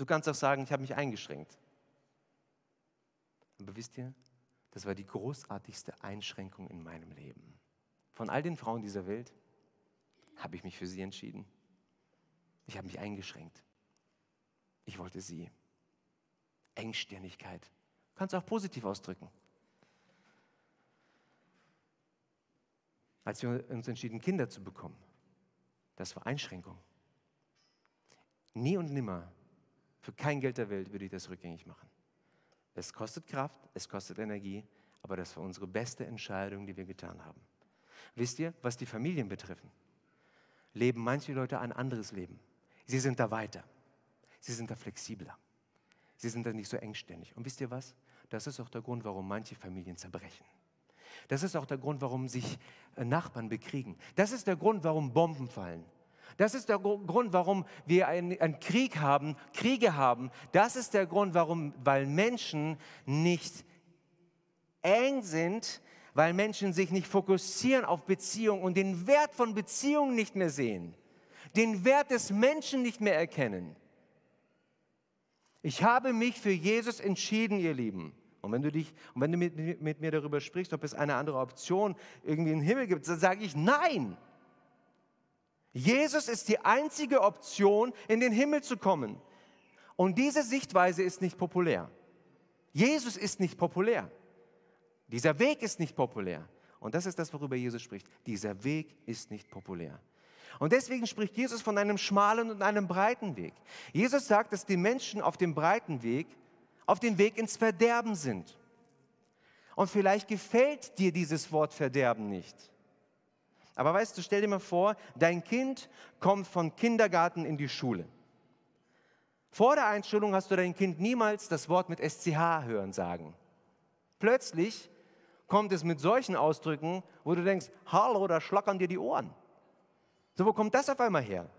Du kannst auch sagen, ich habe mich eingeschränkt. Aber wisst ihr, das war die großartigste Einschränkung in meinem Leben. Von all den Frauen dieser Welt habe ich mich für sie entschieden. Ich habe mich eingeschränkt. Ich wollte sie. Engstirnigkeit. Du kannst auch positiv ausdrücken. Als wir uns entschieden, Kinder zu bekommen, das war Einschränkung. Nie und nimmer, für kein Geld der Welt würde ich das rückgängig machen. Es kostet Kraft, es kostet Energie, aber das war unsere beste Entscheidung, die wir getan haben. Wisst ihr, was die Familien betreffen? Leben manche Leute ein anderes Leben. Sie sind da weiter. Sie sind da flexibler. Sie sind dann nicht so engständig. Und wisst ihr was? Das ist auch der Grund, warum manche Familien zerbrechen. Das ist auch der Grund, warum sich äh, Nachbarn bekriegen. Das ist der Grund, warum Bomben fallen. Das ist der Grund, warum wir einen, Krieg haben, Kriege haben. Das ist der Grund, warum, weil Menschen nicht eng sind, weil Menschen sich nicht fokussieren auf Beziehungen und den Wert von Beziehungen nicht mehr sehen, den Wert des Menschen nicht mehr erkennen. Ich habe mich für Jesus entschieden, ihr Lieben. Und wenn du, dich, und wenn du mit, mit mir darüber sprichst, ob es eine andere Option irgendwie im Himmel gibt, dann sage ich nein. Jesus ist die einzige Option, in den Himmel zu kommen. Und diese Sichtweise ist nicht populär. Jesus ist nicht populär. Dieser Weg ist nicht populär. Und das ist das, worüber Jesus spricht. Dieser Weg ist nicht populär. Und deswegen spricht Jesus von einem schmalen und einem breiten Weg. Jesus sagt, dass die Menschen auf dem breiten Weg auf dem Weg ins Verderben sind. Und vielleicht gefällt dir dieses Wort Verderben nicht. Aber weißt du, stell dir mal vor, dein Kind kommt von Kindergarten in die Schule. Vor der Einschulung hast du dein Kind niemals das Wort mit SCH hören sagen. Plötzlich kommt es mit solchen Ausdrücken, wo du denkst, hallo, da schlackern dir die Ohren. So, wo kommt das auf einmal her?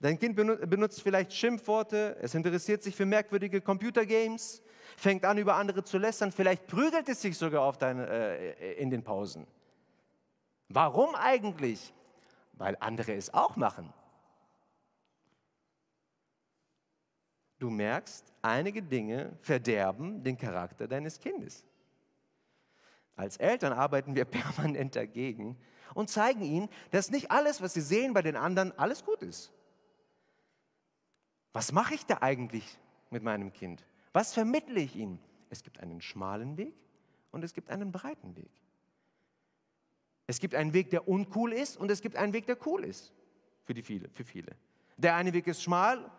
Dein Kind benutzt vielleicht Schimpfworte, es interessiert sich für merkwürdige Computergames, fängt an, über andere zu lästern, vielleicht prügelt es sich sogar auf deine, äh, in den Pausen. Warum eigentlich? Weil andere es auch machen. Du merkst, einige Dinge verderben den Charakter deines Kindes. Als Eltern arbeiten wir permanent dagegen und zeigen ihnen, dass nicht alles, was sie sehen bei den anderen, alles gut ist. Was mache ich da eigentlich mit meinem Kind? Was vermittle ich ihm? Es gibt einen schmalen Weg und es gibt einen breiten Weg. Es gibt einen Weg, der uncool ist und es gibt einen Weg, der cool ist für, die viele, für viele. Der eine Weg ist schmal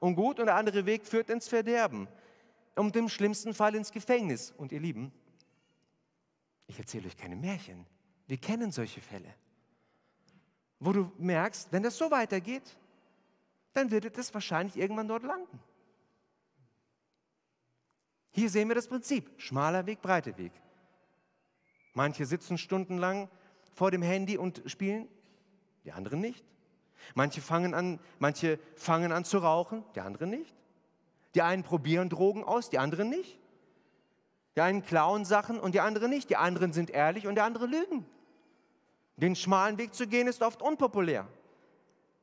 und gut und der andere Weg führt ins Verderben und im schlimmsten Fall ins Gefängnis. Und ihr Lieben, ich erzähle euch keine Märchen. Wir kennen solche Fälle, wo du merkst, wenn das so weitergeht, dann wird es wahrscheinlich irgendwann dort landen. Hier sehen wir das Prinzip, schmaler Weg, breiter Weg. Manche sitzen stundenlang vor dem Handy und spielen, die anderen nicht. Manche fangen an, manche fangen an zu rauchen, die anderen nicht. Die einen probieren Drogen aus, die anderen nicht. Die einen klauen Sachen und die anderen nicht. Die anderen sind ehrlich und die anderen lügen. Den schmalen Weg zu gehen ist oft unpopulär.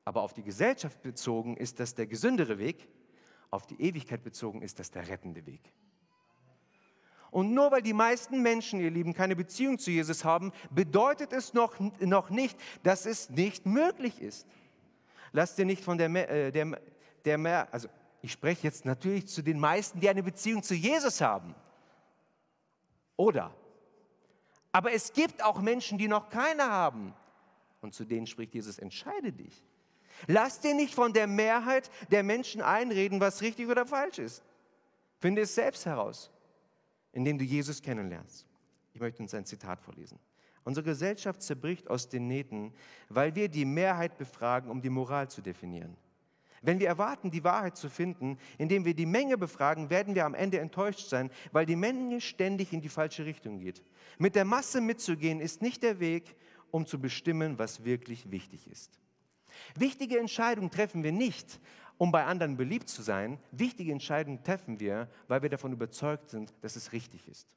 Aber auf die Gesellschaft bezogen ist das der gesündere Weg. Auf die Ewigkeit bezogen ist das der rettende Weg. Und nur weil die meisten Menschen, ihr Lieben, keine Beziehung zu Jesus haben, bedeutet es noch, noch nicht, dass es nicht möglich ist. Lass dir nicht von der, äh, der, der mehr, also ich spreche jetzt natürlich zu den meisten, die eine Beziehung zu Jesus haben. Oder? Aber es gibt auch Menschen, die noch keine haben. Und zu denen spricht Jesus, entscheide dich. Lass dir nicht von der Mehrheit der Menschen einreden, was richtig oder falsch ist. Finde es selbst heraus indem du Jesus kennenlernst. Ich möchte uns ein Zitat vorlesen. Unsere Gesellschaft zerbricht aus den Nähten, weil wir die Mehrheit befragen, um die Moral zu definieren. Wenn wir erwarten, die Wahrheit zu finden, indem wir die Menge befragen, werden wir am Ende enttäuscht sein, weil die Menge ständig in die falsche Richtung geht. Mit der Masse mitzugehen ist nicht der Weg, um zu bestimmen, was wirklich wichtig ist. Wichtige Entscheidungen treffen wir nicht, um bei anderen beliebt zu sein. Wichtige Entscheidungen treffen wir, weil wir davon überzeugt sind, dass es richtig ist.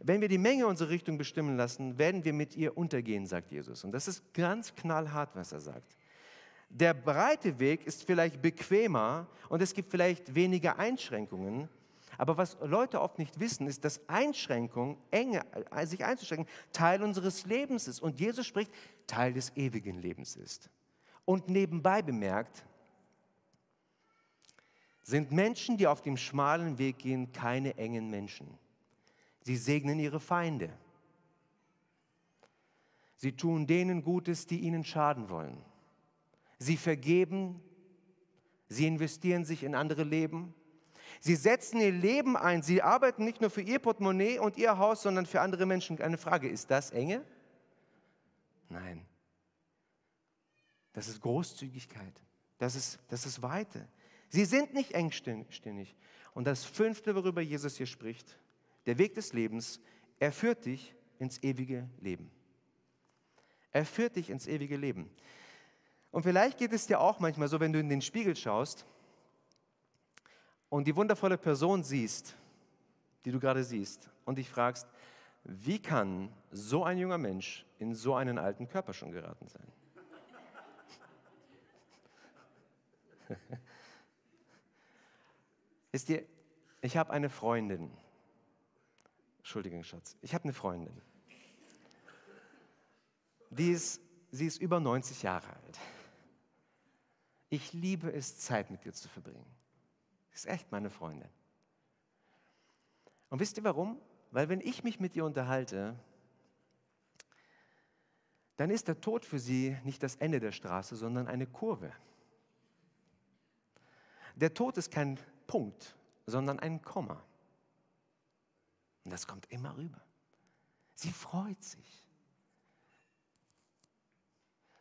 Wenn wir die Menge unsere Richtung bestimmen lassen, werden wir mit ihr untergehen, sagt Jesus. Und das ist ganz knallhart, was er sagt. Der breite Weg ist vielleicht bequemer und es gibt vielleicht weniger Einschränkungen. Aber was Leute oft nicht wissen, ist, dass Einschränkung, enge, äh, sich einzuschränken, Teil unseres Lebens ist. Und Jesus spricht, Teil des ewigen Lebens ist. Und nebenbei bemerkt, sind Menschen, die auf dem schmalen Weg gehen, keine engen Menschen. Sie segnen ihre Feinde. Sie tun denen Gutes, die ihnen schaden wollen. Sie vergeben, sie investieren sich in andere Leben. Sie setzen ihr Leben ein. Sie arbeiten nicht nur für ihr Portemonnaie und ihr Haus, sondern für andere Menschen. Eine Frage, ist das enge? Nein. Das ist Großzügigkeit. Das ist, das ist Weite. Sie sind nicht engstirnig. Und das fünfte, worüber Jesus hier spricht, der Weg des Lebens, er führt dich ins ewige Leben. Er führt dich ins ewige Leben. Und vielleicht geht es dir auch manchmal so, wenn du in den Spiegel schaust und die wundervolle Person siehst, die du gerade siehst, und dich fragst, wie kann so ein junger Mensch in so einen alten Körper schon geraten sein? Wisst ihr, ich habe eine Freundin. Entschuldigung, Schatz. Ich habe eine Freundin. Die ist, sie ist über 90 Jahre alt. Ich liebe es, Zeit mit dir zu verbringen. Sie ist echt meine Freundin. Und wisst ihr warum? Weil wenn ich mich mit ihr unterhalte, dann ist der Tod für sie nicht das Ende der Straße, sondern eine Kurve. Der Tod ist kein Punkt, sondern ein Komma. Und das kommt immer rüber. Sie freut sich.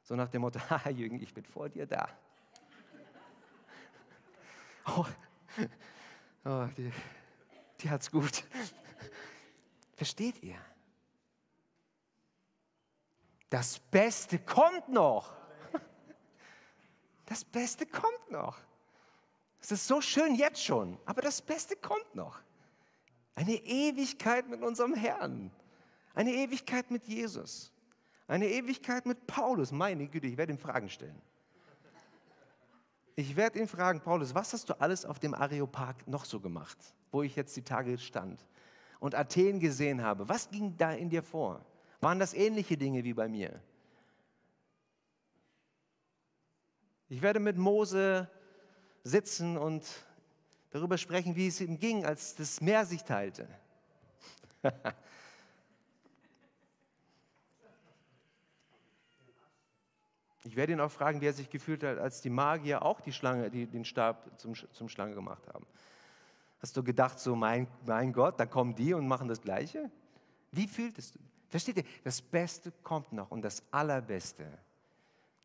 So nach dem Motto, haha Jürgen, ich bin vor dir da. Oh, oh die, die hat's gut. Versteht ihr? Das Beste kommt noch. Das Beste kommt noch. Es ist so schön jetzt schon, aber das Beste kommt noch. Eine Ewigkeit mit unserem Herrn. Eine Ewigkeit mit Jesus. Eine Ewigkeit mit Paulus. Meine Güte, ich werde ihm Fragen stellen. Ich werde ihn fragen, Paulus, was hast du alles auf dem Areopag noch so gemacht, wo ich jetzt die Tage stand und Athen gesehen habe? Was ging da in dir vor? Waren das ähnliche Dinge wie bei mir? Ich werde mit Mose sitzen und darüber sprechen, wie es ihm ging, als das Meer sich teilte. Ich werde ihn auch fragen, wie er sich gefühlt hat, als die Magier auch die Schlange, die, den Stab zum, zum Schlange gemacht haben. Hast du gedacht, so mein, mein Gott, da kommen die und machen das Gleiche? Wie fühltest du? Versteht ihr? Das Beste kommt noch und das Allerbeste.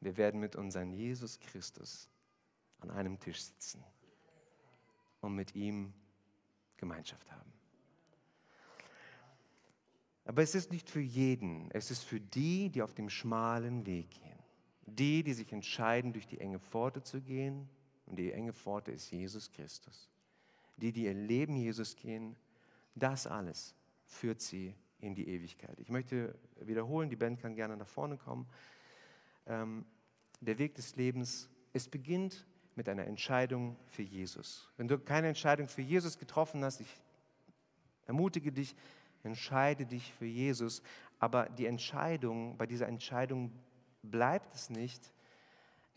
Wir werden mit unserem Jesus Christus an einem Tisch sitzen und mit ihm Gemeinschaft haben. Aber es ist nicht für jeden, es ist für die, die auf dem schmalen Weg gehen. Die, die sich entscheiden, durch die enge Pforte zu gehen, und die enge Pforte ist Jesus Christus. Die, die ihr Leben Jesus gehen, das alles führt sie in die Ewigkeit. Ich möchte wiederholen, die Band kann gerne nach vorne kommen. Ähm, der Weg des Lebens, es beginnt mit einer Entscheidung für Jesus. Wenn du keine Entscheidung für Jesus getroffen hast, ich ermutige dich, entscheide dich für Jesus. Aber die Entscheidung, bei dieser Entscheidung bleibt es nicht.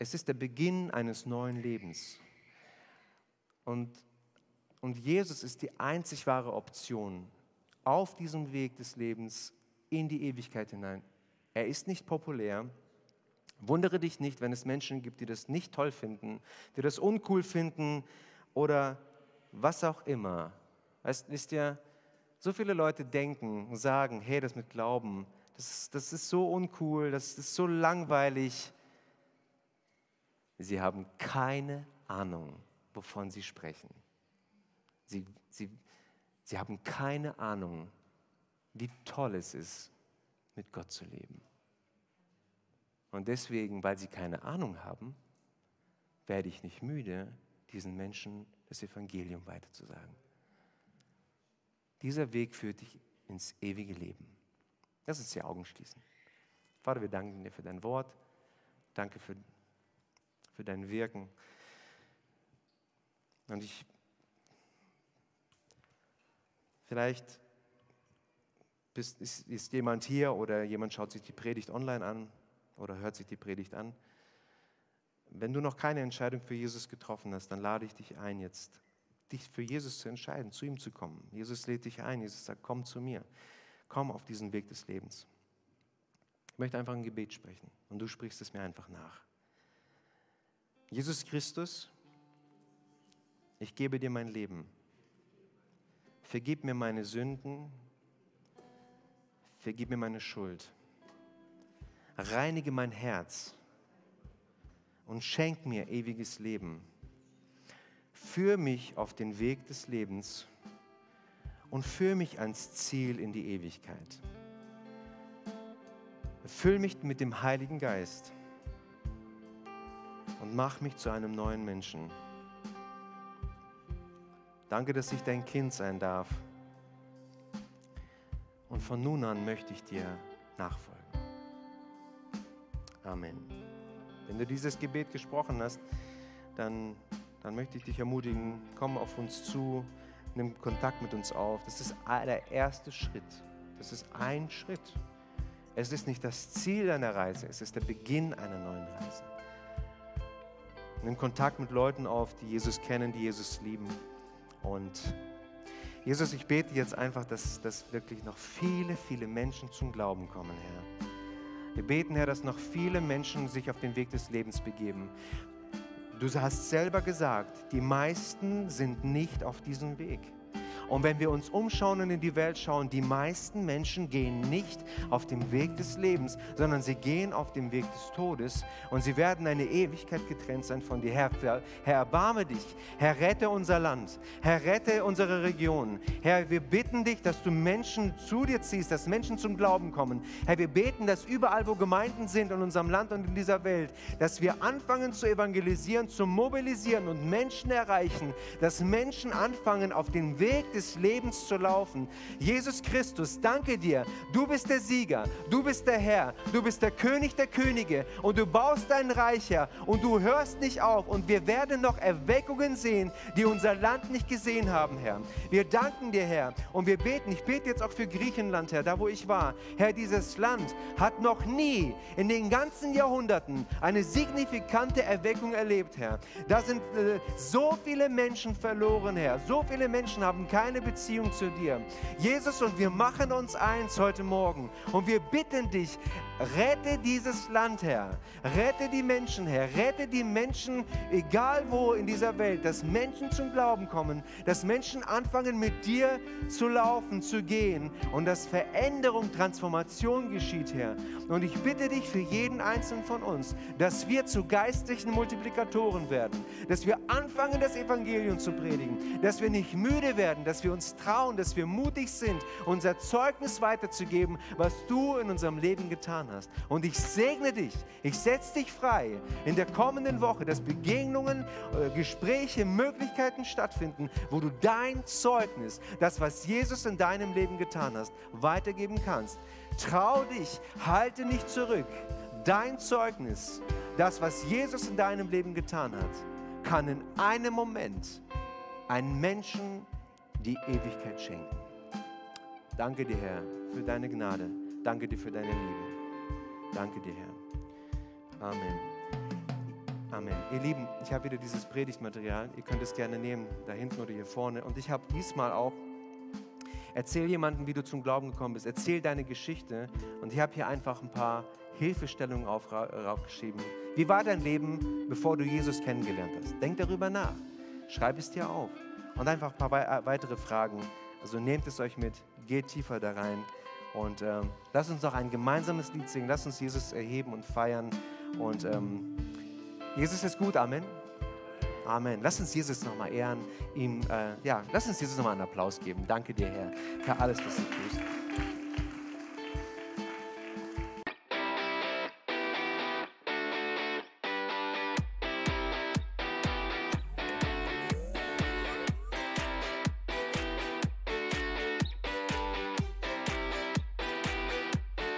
Es ist der Beginn eines neuen Lebens. Und, und Jesus ist die einzig wahre Option auf diesem Weg des Lebens in die Ewigkeit hinein. Er ist nicht populär. Wundere dich nicht, wenn es Menschen gibt, die das nicht toll finden, die das uncool finden oder was auch immer. Weißt, wisst ihr, so viele Leute denken und sagen, hey, das mit Glauben, das, das ist so uncool, das ist so langweilig. Sie haben keine Ahnung, wovon sie sprechen. Sie, sie, sie haben keine Ahnung, wie toll es ist, mit Gott zu leben. Und deswegen, weil sie keine Ahnung haben, werde ich nicht müde, diesen Menschen das Evangelium weiterzusagen. Dieser Weg führt dich ins ewige Leben. Lass uns die Augen schließen. Vater, wir danken dir für dein Wort. Danke für, für dein Wirken. Und ich, vielleicht ist, ist, ist jemand hier oder jemand schaut sich die Predigt online an oder hört sich die Predigt an. Wenn du noch keine Entscheidung für Jesus getroffen hast, dann lade ich dich ein, jetzt dich für Jesus zu entscheiden, zu ihm zu kommen. Jesus lädt dich ein. Jesus sagt, komm zu mir komm auf diesen Weg des Lebens. Ich möchte einfach ein Gebet sprechen und du sprichst es mir einfach nach. Jesus Christus, ich gebe dir mein Leben. Vergib mir meine Sünden. Vergib mir meine Schuld. Reinige mein Herz und schenk mir ewiges Leben. Führ mich auf den Weg des Lebens und führe mich ans Ziel in die Ewigkeit. Füll mich mit dem Heiligen Geist und mach mich zu einem neuen Menschen. Danke, dass ich dein Kind sein darf. Und von nun an möchte ich dir nachfolgen. Amen. Wenn du dieses Gebet gesprochen hast, dann, dann möchte ich dich ermutigen, komm auf uns zu nimm Kontakt mit uns auf. Das ist der erste Schritt. Das ist ein Schritt. Es ist nicht das Ziel deiner Reise, es ist der Beginn einer neuen Reise. Nimm Kontakt mit Leuten auf, die Jesus kennen, die Jesus lieben. Und Jesus, ich bete jetzt einfach, dass, dass wirklich noch viele, viele Menschen zum Glauben kommen, Herr. Wir beten, Herr, dass noch viele Menschen sich auf den Weg des Lebens begeben. Du hast selber gesagt, die meisten sind nicht auf diesem Weg. Und wenn wir uns umschauen und in die Welt schauen, die meisten Menschen gehen nicht auf dem Weg des Lebens, sondern sie gehen auf dem Weg des Todes und sie werden eine Ewigkeit getrennt sein von dir. Herr, Herr, erbarme dich. Herr, rette unser Land. Herr, rette unsere Region. Herr, wir bitten dich, dass du Menschen zu dir ziehst, dass Menschen zum Glauben kommen. Herr, wir beten, dass überall, wo Gemeinden sind in unserem Land und in dieser Welt, dass wir anfangen zu evangelisieren, zu mobilisieren und Menschen erreichen, dass Menschen anfangen, auf den Weg des des Lebens zu laufen. Jesus Christus, danke dir. Du bist der Sieger, du bist der Herr, du bist der König der Könige und du baust dein Reich her und du hörst nicht auf und wir werden noch Erweckungen sehen, die unser Land nicht gesehen haben, Herr. Wir danken dir, Herr, und wir beten. Ich bete jetzt auch für Griechenland, Herr, da wo ich war. Herr, dieses Land hat noch nie in den ganzen Jahrhunderten eine signifikante Erweckung erlebt, Herr. Da sind äh, so viele Menschen verloren, Herr. So viele Menschen haben keine eine Beziehung zu dir. Jesus, und wir machen uns eins heute Morgen und wir bitten dich, rette dieses Land, Herr. Rette die Menschen, Herr. Rette die Menschen, egal wo in dieser Welt, dass Menschen zum Glauben kommen, dass Menschen anfangen mit dir zu laufen, zu gehen und dass Veränderung, Transformation geschieht, Herr. Und ich bitte dich für jeden einzelnen von uns, dass wir zu geistlichen Multiplikatoren werden, dass wir anfangen, das Evangelium zu predigen, dass wir nicht müde werden, dass wir uns trauen, dass wir mutig sind, unser Zeugnis weiterzugeben, was du in unserem Leben getan hast. Und ich segne dich, ich setze dich frei in der kommenden Woche, dass Begegnungen, äh, Gespräche, Möglichkeiten stattfinden, wo du dein Zeugnis, das, was Jesus in deinem Leben getan hast, weitergeben kannst. Trau dich, halte nicht zurück. Dein Zeugnis, das, was Jesus in deinem Leben getan hat, kann in einem Moment einen Menschen die Ewigkeit schenken. Danke dir, Herr, für deine Gnade. Danke dir für deine Liebe. Danke dir, Herr. Amen. Amen. Ihr Lieben, ich habe wieder dieses Predigtmaterial. Ihr könnt es gerne nehmen, da hinten oder hier vorne. Und ich habe diesmal auch, erzähl jemandem, wie du zum Glauben gekommen bist. Erzähl deine Geschichte. Und ich habe hier einfach ein paar Hilfestellungen aufgeschrieben. Wie war dein Leben, bevor du Jesus kennengelernt hast? Denk darüber nach. Schreib es dir auf und einfach ein paar äh, weitere Fragen. Also nehmt es euch mit, geht tiefer da rein und ähm, lasst uns noch ein gemeinsames Lied singen. Lasst uns Jesus erheben und feiern. Und ähm, Jesus ist gut, Amen. Amen. Lass uns Jesus nochmal ehren. Ihm, äh, ja, lass uns Jesus nochmal einen Applaus geben. Danke dir, Herr, für alles, was du tust.